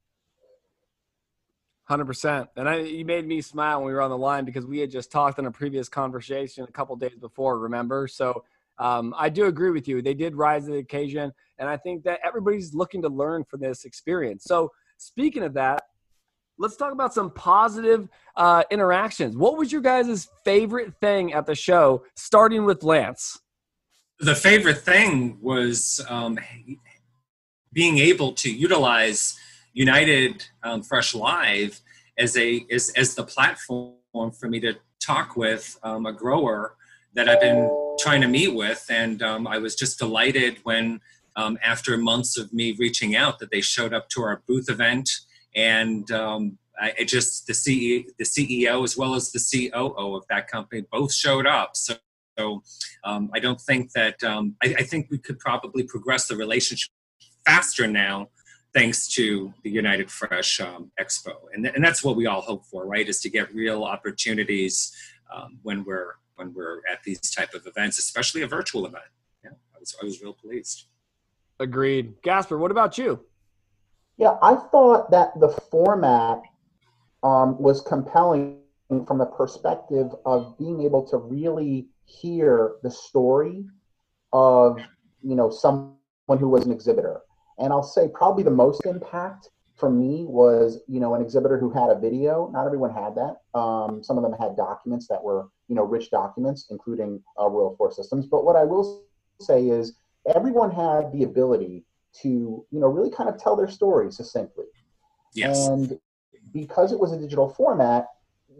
100%. And I, you made me smile when we were on the line because we had just talked in a previous conversation a couple days before, remember? So um, I do agree with you. They did rise to the occasion. And I think that everybody's looking to learn from this experience. So, speaking of that, let's talk about some positive uh, interactions. What was your guys' favorite thing at the show, starting with Lance? The favorite thing was um, being able to utilize United um, Fresh Live as a as, as the platform for me to talk with um, a grower that I've been trying to meet with, and um, I was just delighted when um, after months of me reaching out that they showed up to our booth event and um, I, I just the CEO, the CEO as well as the COO of that company both showed up. So, so um, I don't think that um, I, I, think we could probably progress the relationship faster now, thanks to the United Fresh um, Expo, and th- and that's what we all hope for, right? Is to get real opportunities um, when we're when we're at these type of events, especially a virtual event. Yeah, I was I was real pleased. Agreed, Gasper. What about you? Yeah, I thought that the format um, was compelling from the perspective of being able to really hear the story of you know someone who was an exhibitor. And i'll say probably the most impact for me was you know an exhibitor who had a video. Not everyone had that. Um, some of them had documents that were you know rich documents including uh, Royal 4 systems. But what i will say is everyone had the ability to you know really kind of tell their story succinctly. Yes. And because it was a digital format,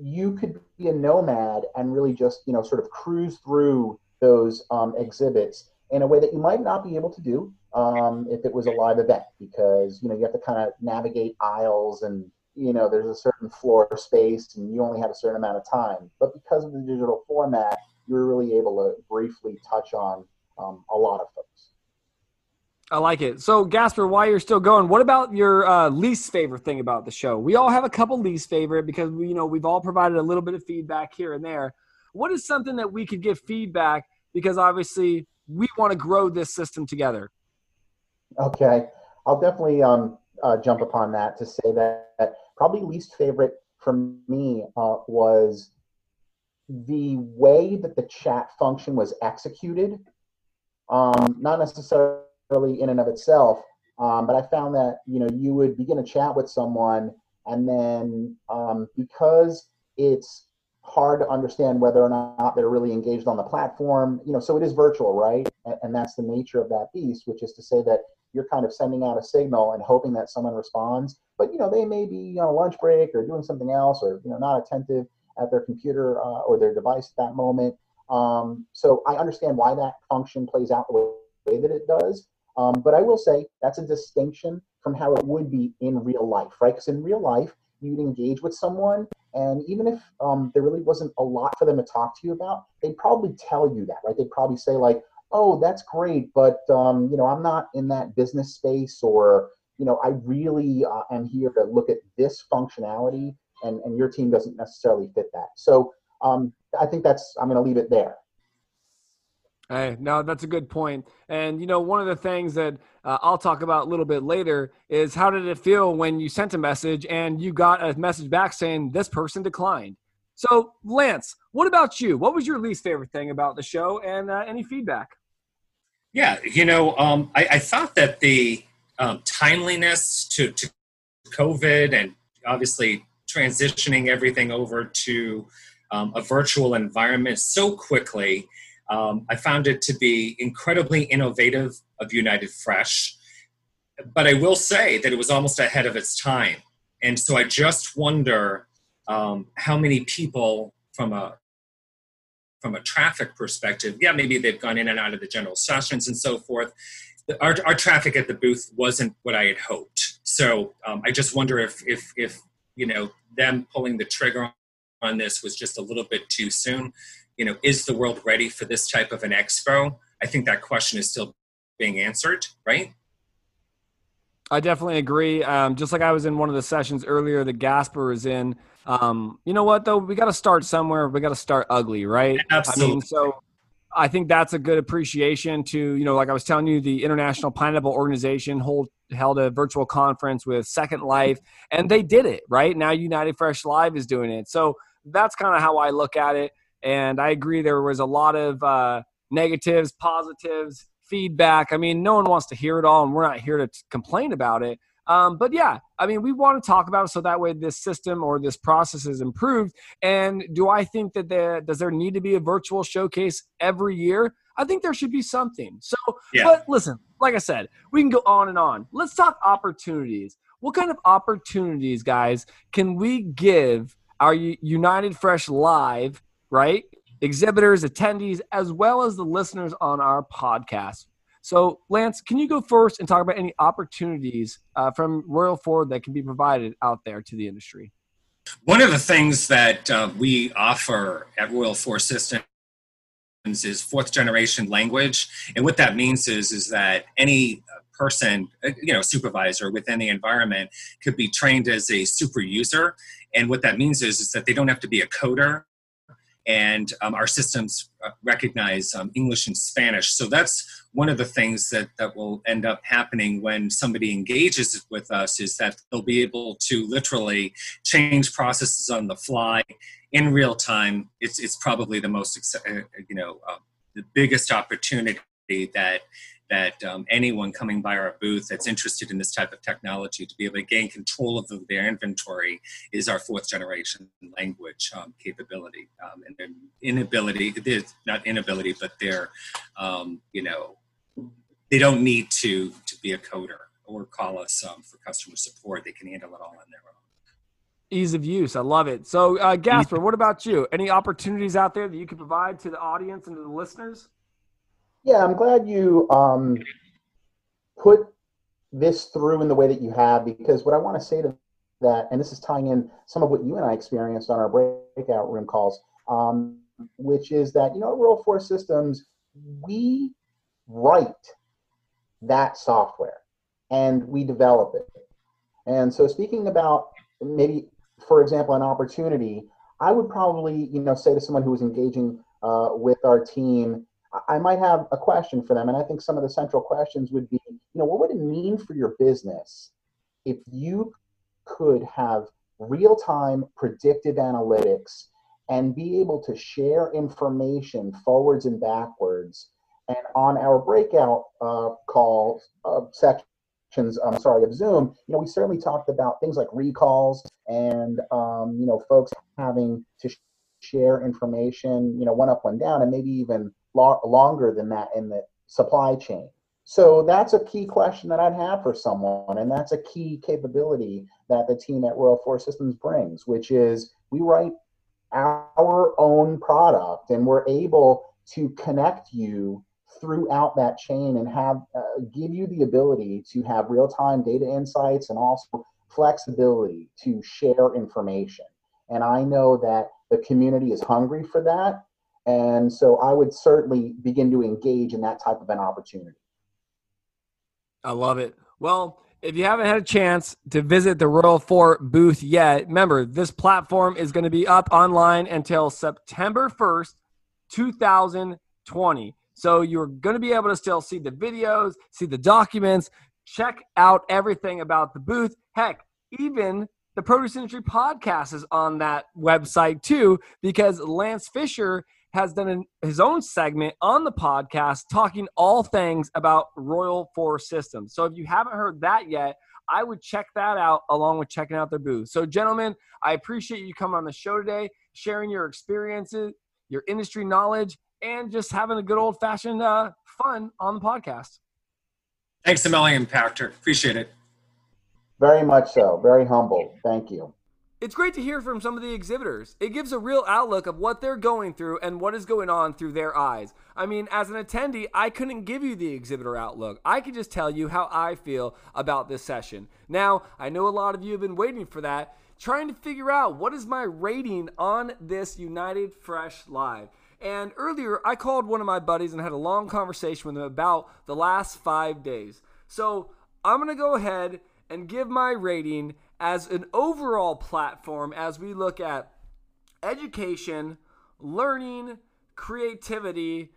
you could be a nomad and really just you know sort of cruise through those um, exhibits in a way that you might not be able to do um, if it was a live event because you know you have to kind of navigate aisles and you know there's a certain floor space and you only have a certain amount of time. But because of the digital format you're really able to briefly touch on um, a lot of folks I like it. So, Gasper, while you're still going, what about your uh, least favorite thing about the show? We all have a couple least favorite because we, you know we've all provided a little bit of feedback here and there. What is something that we could give feedback because obviously we want to grow this system together? Okay, I'll definitely um, uh, jump upon that to say that, that probably least favorite for me uh, was the way that the chat function was executed. Um, not necessarily in and of itself. Um, but I found that you know you would begin a chat with someone, and then um, because it's hard to understand whether or not they're really engaged on the platform, you know, so it is virtual, right? And, and that's the nature of that beast, which is to say that you're kind of sending out a signal and hoping that someone responds, but you know they may be on a lunch break or doing something else, or you know not attentive at their computer uh, or their device at that moment. Um, so I understand why that function plays out the way that it does. Um, but I will say that's a distinction from how it would be in real life, right? Because in real life, you'd engage with someone, and even if um, there really wasn't a lot for them to talk to you about, they'd probably tell you that, right? They'd probably say like, "Oh, that's great, but um, you know, I'm not in that business space," or you know, I really uh, am here to look at this functionality, and and your team doesn't necessarily fit that. So um, I think that's I'm going to leave it there. Hey, no, that's a good point. And you know, one of the things that uh, I'll talk about a little bit later is how did it feel when you sent a message and you got a message back saying this person declined? So, Lance, what about you? What was your least favorite thing about the show, and uh, any feedback? Yeah, you know, um, I, I, thought that the um, timeliness to, to COVID and obviously transitioning everything over to um, a virtual environment so quickly, um, I found it to be incredibly innovative of United Fresh. But I will say that it was almost ahead of its time. And so I just wonder um, how many people from a from a traffic perspective, yeah, maybe they've gone in and out of the general sessions and so forth. Our, our traffic at the booth wasn't what I had hoped. So um, I just wonder if, if, if, you know, them pulling the trigger on this was just a little bit too soon. You know, is the world ready for this type of an expo? I think that question is still being answered, right? I definitely agree. Um, just like I was in one of the sessions earlier that Gasper was in, um, you know what though? We got to start somewhere. We got to start ugly, right? Absolutely. I mean, so I think that's a good appreciation to you know, like I was telling you, the International Pineapple Organization hold held a virtual conference with Second Life, and they did it right now. United Fresh Live is doing it, so that's kind of how I look at it. And I agree, there was a lot of uh, negatives, positives, feedback. I mean, no one wants to hear it all, and we're not here to complain about it. Um, but yeah, I mean, we want to talk about it so that way this system or this process is improved. And do I think that there does there need to be a virtual showcase every year? I think there should be something. So, yeah. but listen, like I said, we can go on and on. Let's talk opportunities. What kind of opportunities, guys, can we give our United Fresh Live, right? Exhibitors, attendees, as well as the listeners on our podcast. So, Lance, can you go first and talk about any opportunities uh, from Royal 4 that can be provided out there to the industry? One of the things that uh, we offer at Royal 4 Systems is fourth generation language, and what that means is is that any person, uh, you know, supervisor within the environment could be trained as a super user, and what that means is is that they don't have to be a coder and um, our systems uh, recognize um, English and Spanish. So that's one of the things that, that will end up happening when somebody engages with us is that they'll be able to literally change processes on the fly in real time. It's, it's probably the most, uh, you know, uh, the biggest opportunity that that um, anyone coming by our booth that's interested in this type of technology to be able to gain control of the, their inventory is our fourth generation language um, capability um, and their inability, not inability, but their, um, you know, they don't need to to be a coder or call us um, for customer support. They can handle it all on their own. Ease of use, I love it. So, uh, Gasper, what about you? Any opportunities out there that you could provide to the audience and to the listeners? Yeah, I'm glad you um, put this through in the way that you have because what I want to say to that, and this is tying in some of what you and I experienced on our breakout room calls, um, which is that, you know, Royal 4 Systems, we write that software and we develop it. And so speaking about maybe, for example, an opportunity, I would probably, you know, say to someone who was engaging uh, with our team, I might have a question for them. And I think some of the central questions would be, you know, what would it mean for your business if you could have real time predictive analytics and be able to share information forwards and backwards? And on our breakout uh, call uh, sections, I'm sorry, of Zoom, you know, we certainly talked about things like recalls and, um, you know, folks having to share information, you know, one up, one down, and maybe even lo- longer than that in the supply chain. So that's a key question that I'd have for someone, and that's a key capability that the team at Royal 4 Systems brings, which is we write our own product and we're able to connect you throughout that chain and have uh, give you the ability to have real-time data insights and also flexibility to share information. And I know that the community is hungry for that and so I would certainly begin to engage in that type of an opportunity. I love it. Well, if you haven't had a chance to visit the Royal 4 booth yet, remember this platform is going to be up online until September 1st, 2020. So you're going to be able to still see the videos, see the documents, check out everything about the booth. Heck, even the Produce Industry podcast is on that website too, because Lance Fisher has done an, his own segment on the podcast talking all things about Royal 4 Systems. So if you haven't heard that yet, I would check that out along with checking out their booth. So, gentlemen, I appreciate you coming on the show today, sharing your experiences, your industry knowledge, and just having a good old fashioned uh, fun on the podcast. Thanks a million, Patrick. Appreciate it. Very much so. Very humble. Thank you. It's great to hear from some of the exhibitors. It gives a real outlook of what they're going through and what is going on through their eyes. I mean, as an attendee, I couldn't give you the exhibitor outlook. I could just tell you how I feel about this session. Now, I know a lot of you have been waiting for that, trying to figure out what is my rating on this United Fresh Live. And earlier, I called one of my buddies and had a long conversation with him about the last five days. So I'm going to go ahead and give my rating as an overall platform as we look at education, learning, creativity,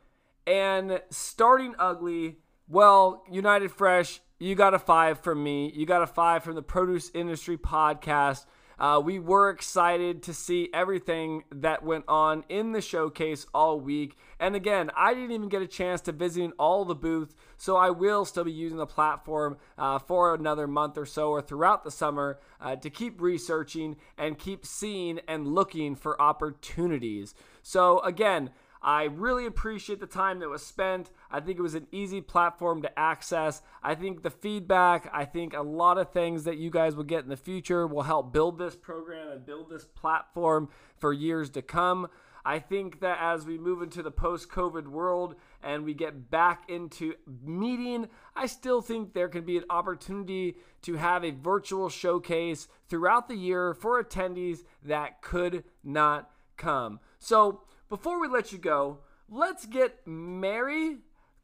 and starting ugly. Well, United Fresh, you got a five from me. You got a five from the Produce Industry Podcast. Uh, we were excited to see everything that went on in the showcase all week. And again, I didn't even get a chance to visit all the booths, so I will still be using the platform uh, for another month or so or throughout the summer uh, to keep researching and keep seeing and looking for opportunities. So, again, I really appreciate the time that was spent. I think it was an easy platform to access. I think the feedback, I think a lot of things that you guys will get in the future will help build this program and build this platform for years to come. I think that as we move into the post COVID world and we get back into meeting, I still think there can be an opportunity to have a virtual showcase throughout the year for attendees that could not come. So, before we let you go, let's get Mary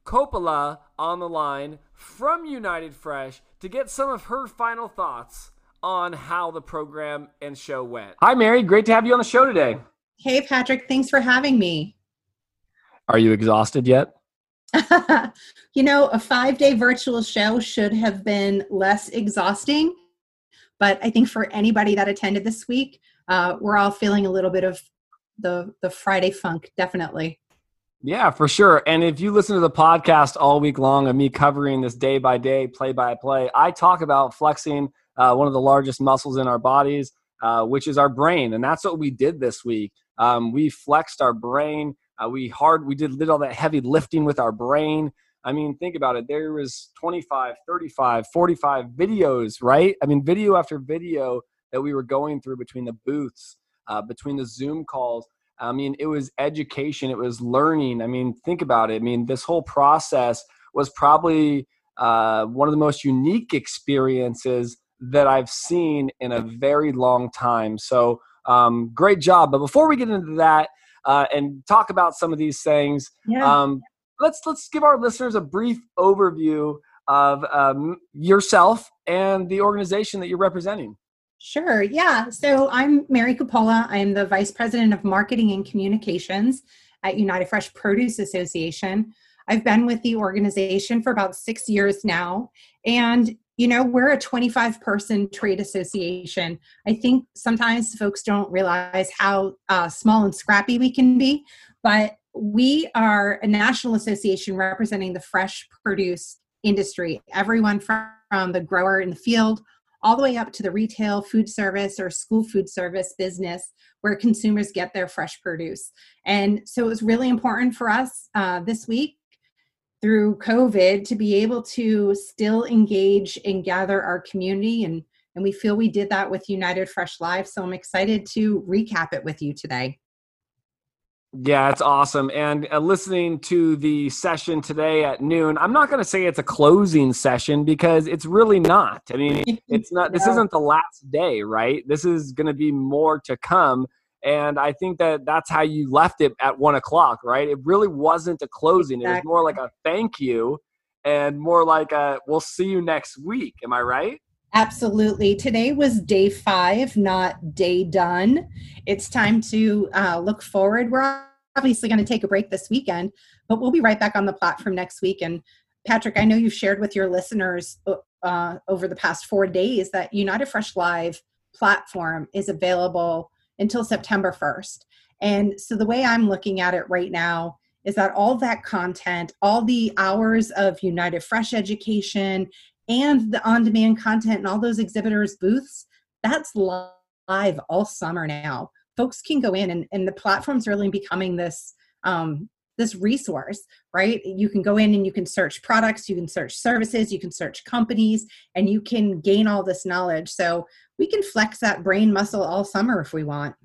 Coppola on the line from United Fresh to get some of her final thoughts on how the program and show went. Hi, Mary. Great to have you on the show today. Hey, Patrick. Thanks for having me. Are you exhausted yet? you know, a five day virtual show should have been less exhausting. But I think for anybody that attended this week, uh, we're all feeling a little bit of the the Friday funk, definitely. Yeah, for sure. And if you listen to the podcast all week long of me covering this day by day, play by play, I talk about flexing uh, one of the largest muscles in our bodies, uh, which is our brain, and that's what we did this week. Um, we flexed our brain. Uh, we hard. We did, did all that heavy lifting with our brain. I mean, think about it. There was 25, 35, 45 videos, right? I mean, video after video that we were going through between the booths uh, between the Zoom calls. I mean, it was education, it was learning. I mean, think about it. I mean, this whole process was probably uh, one of the most unique experiences that I've seen in a very long time. So, um, great job. But before we get into that uh, and talk about some of these things, yeah. um, let's let's give our listeners a brief overview of um, yourself and the organization that you're representing. Sure. Yeah. So I'm Mary Coppola. I'm the Vice President of Marketing and Communications at United Fresh Produce Association. I've been with the organization for about six years now. And, you know, we're a 25 person trade association. I think sometimes folks don't realize how uh, small and scrappy we can be, but we are a national association representing the fresh produce industry, everyone from, from the grower in the field all the way up to the retail food service or school food service business where consumers get their fresh produce. And so it was really important for us uh, this week through COVID to be able to still engage and gather our community. And, and we feel we did that with United Fresh Live. So I'm excited to recap it with you today. Yeah, it's awesome. And uh, listening to the session today at noon, I'm not going to say it's a closing session because it's really not. I mean, it's not, this isn't the last day, right? This is going to be more to come. And I think that that's how you left it at one o'clock, right? It really wasn't a closing. Exactly. It was more like a thank you and more like a we'll see you next week. Am I right? Absolutely. Today was day five, not day done. It's time to uh, look forward. We're obviously going to take a break this weekend, but we'll be right back on the platform next week. And Patrick, I know you've shared with your listeners uh, uh over the past four days that United Fresh Live platform is available until September 1st. And so the way I'm looking at it right now is that all that content, all the hours of United Fresh education and the on demand content and all those exhibitors' booths, that's live all summer now. Folks can go in and, and the platform's really becoming this um, this resource, right? You can go in and you can search products, you can search services, you can search companies, and you can gain all this knowledge. So we can flex that brain muscle all summer if we want.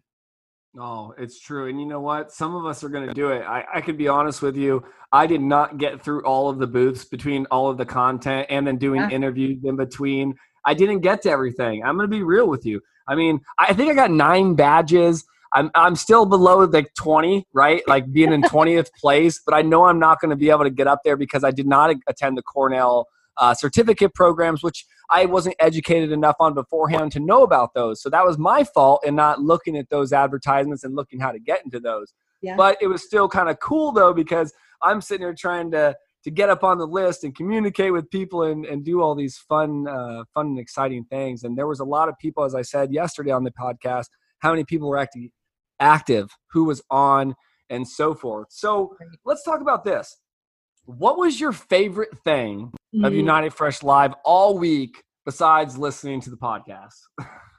Oh, it's true. And you know what? Some of us are going to do it. I, I could be honest with you. I did not get through all of the booths between all of the content and then doing yeah. interviews in between. I didn't get to everything. I'm going to be real with you. I mean, I think I got nine badges. I'm, I'm still below like 20, right? Like being in 20th place, but I know I'm not going to be able to get up there because I did not attend the Cornell uh, certificate programs, which I wasn't educated enough on beforehand to know about those. So that was my fault in not looking at those advertisements and looking how to get into those. Yeah. But it was still kind of cool though because I'm sitting here trying to to get up on the list and communicate with people and, and do all these fun uh, fun and exciting things. And there was a lot of people, as I said yesterday on the podcast, how many people were actually active, who was on, and so forth. So let's talk about this. What was your favorite thing mm-hmm. of United Fresh Live all week besides listening to the podcast?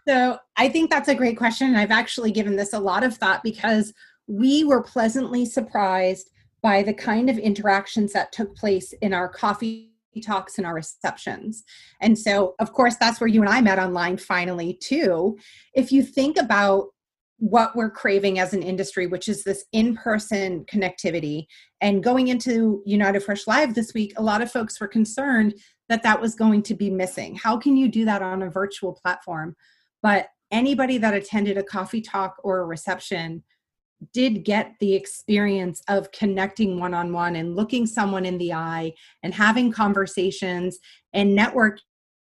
So I think that's a great question. And i've actually given this a lot of thought because we were pleasantly surprised by the kind of interactions that took place in our coffee talks and our receptions. And so, of course, that's where you and I met online finally, too. If you think about what we're craving as an industry, which is this in person connectivity. And going into United Fresh Live this week, a lot of folks were concerned that that was going to be missing. How can you do that on a virtual platform? But anybody that attended a coffee talk or a reception did get the experience of connecting one on one and looking someone in the eye and having conversations and networking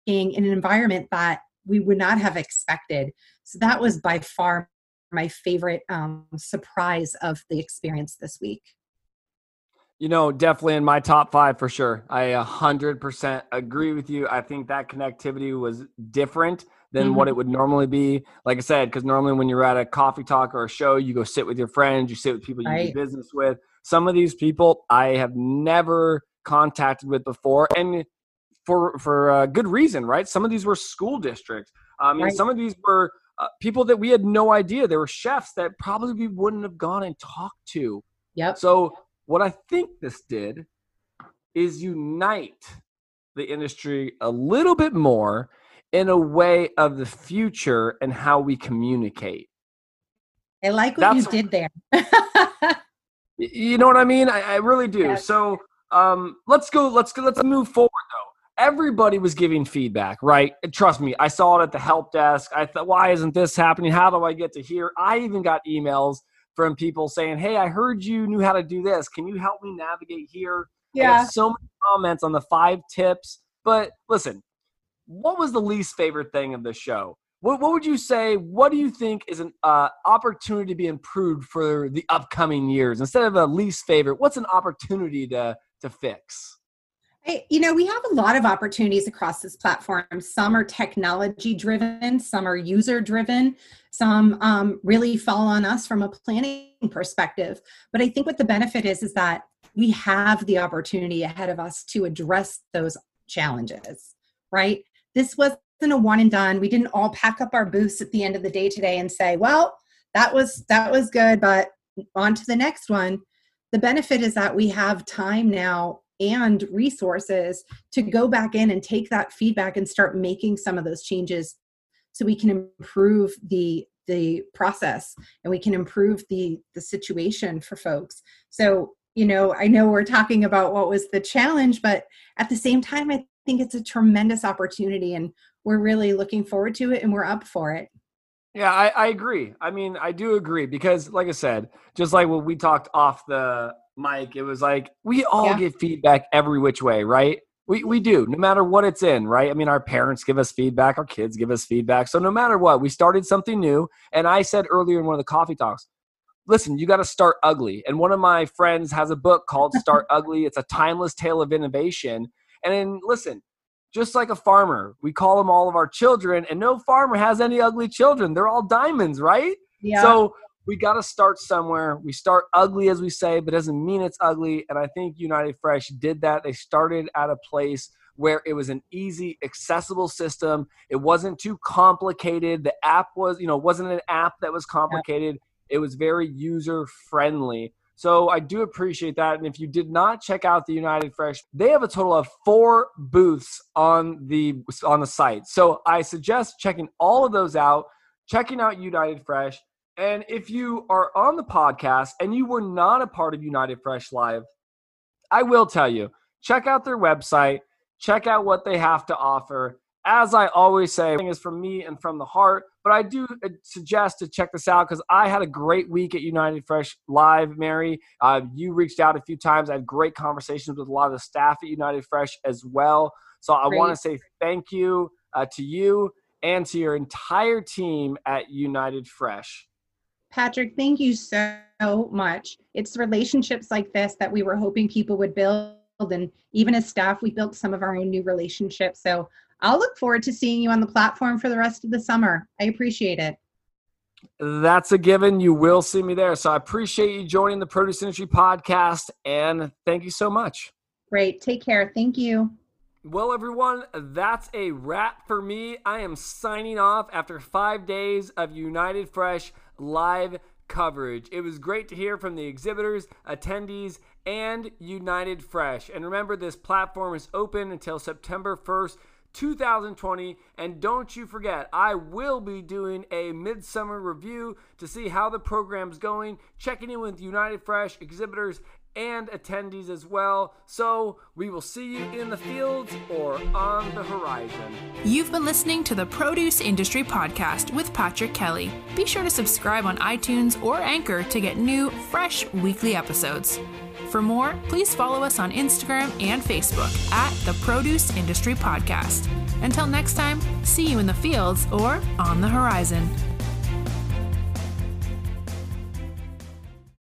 in an environment that we would not have expected. So that was by far my favorite um, surprise of the experience this week. You know, definitely in my top five for sure. I 100% agree with you. I think that connectivity was different than mm-hmm. what it would normally be. Like I said, because normally when you're at a coffee talk or a show, you go sit with your friends, you sit with people you right. do business with. Some of these people I have never contacted with before, and for for a good reason, right? Some of these were school districts. Um, right. and some of these were uh, people that we had no idea. There were chefs that probably we wouldn't have gone and talked to. Yep. So what I think this did is unite the industry a little bit more in a way of the future and how we communicate. I like what That's, you did there. you know what I mean? I, I really do. Yes. So um, let's go. Let's go. Let's move forward though everybody was giving feedback, right? And trust me, I saw it at the help desk. I thought, why isn't this happening? How do I get to here? I even got emails from people saying, hey, I heard you knew how to do this. Can you help me navigate here? Yeah. so many comments on the five tips. But listen, what was the least favorite thing of the show? What, what would you say? What do you think is an uh, opportunity to be improved for the upcoming years? Instead of a least favorite, what's an opportunity to to fix? You know, we have a lot of opportunities across this platform. Some are technology driven, some are user driven, some um, really fall on us from a planning perspective. But I think what the benefit is is that we have the opportunity ahead of us to address those challenges, right? This wasn't a one and done. We didn't all pack up our booths at the end of the day today and say, well, that was that was good, but on to the next one. The benefit is that we have time now and resources to go back in and take that feedback and start making some of those changes so we can improve the the process and we can improve the the situation for folks so you know i know we're talking about what was the challenge but at the same time i think it's a tremendous opportunity and we're really looking forward to it and we're up for it yeah, I, I, agree. I mean, I do agree because, like I said, just like when we talked off the mic, it was like we all yeah. get feedback every which way, right? We, we do, no matter what it's in, right? I mean, our parents give us feedback, our kids give us feedback. So, no matter what, we started something new. And I said earlier in one of the coffee talks, listen, you got to start ugly. And one of my friends has a book called Start Ugly. It's a timeless tale of innovation. And then, listen, just like a farmer, we call them all of our children, and no farmer has any ugly children. They're all diamonds, right? Yeah. So, we got to start somewhere. We start ugly, as we say, but doesn't mean it's ugly. And I think United Fresh did that. They started at a place where it was an easy, accessible system. It wasn't too complicated. The app was, you know, wasn't an app that was complicated. It was very user friendly. So I do appreciate that. And if you did not check out the United Fresh, they have a total of four booths on the on the site. So I suggest checking all of those out, checking out United Fresh. And if you are on the podcast and you were not a part of United Fresh Live, I will tell you, check out their website, check out what they have to offer as I always say, is from me and from the heart. But I do uh, suggest to check this out because I had a great week at United Fresh Live, Mary. Uh, you reached out a few times. I had great conversations with a lot of the staff at United Fresh as well. So I want to say thank you uh, to you and to your entire team at United Fresh. Patrick, thank you so much. It's relationships like this that we were hoping people would build. And even as staff, we built some of our own new relationships. So I'll look forward to seeing you on the platform for the rest of the summer. I appreciate it. That's a given. You will see me there. So I appreciate you joining the Produce Industry Podcast and thank you so much. Great. Take care. Thank you. Well, everyone, that's a wrap for me. I am signing off after five days of United Fresh live coverage. It was great to hear from the exhibitors, attendees, and United Fresh. And remember, this platform is open until September 1st. 2020. And don't you forget, I will be doing a midsummer review to see how the program's going, checking in with United Fresh exhibitors and attendees as well. So we will see you in the fields or on the horizon. You've been listening to the Produce Industry Podcast with Patrick Kelly. Be sure to subscribe on iTunes or Anchor to get new, fresh weekly episodes. For more, please follow us on Instagram and Facebook at the Produce Industry Podcast. Until next time, see you in the fields or on the horizon.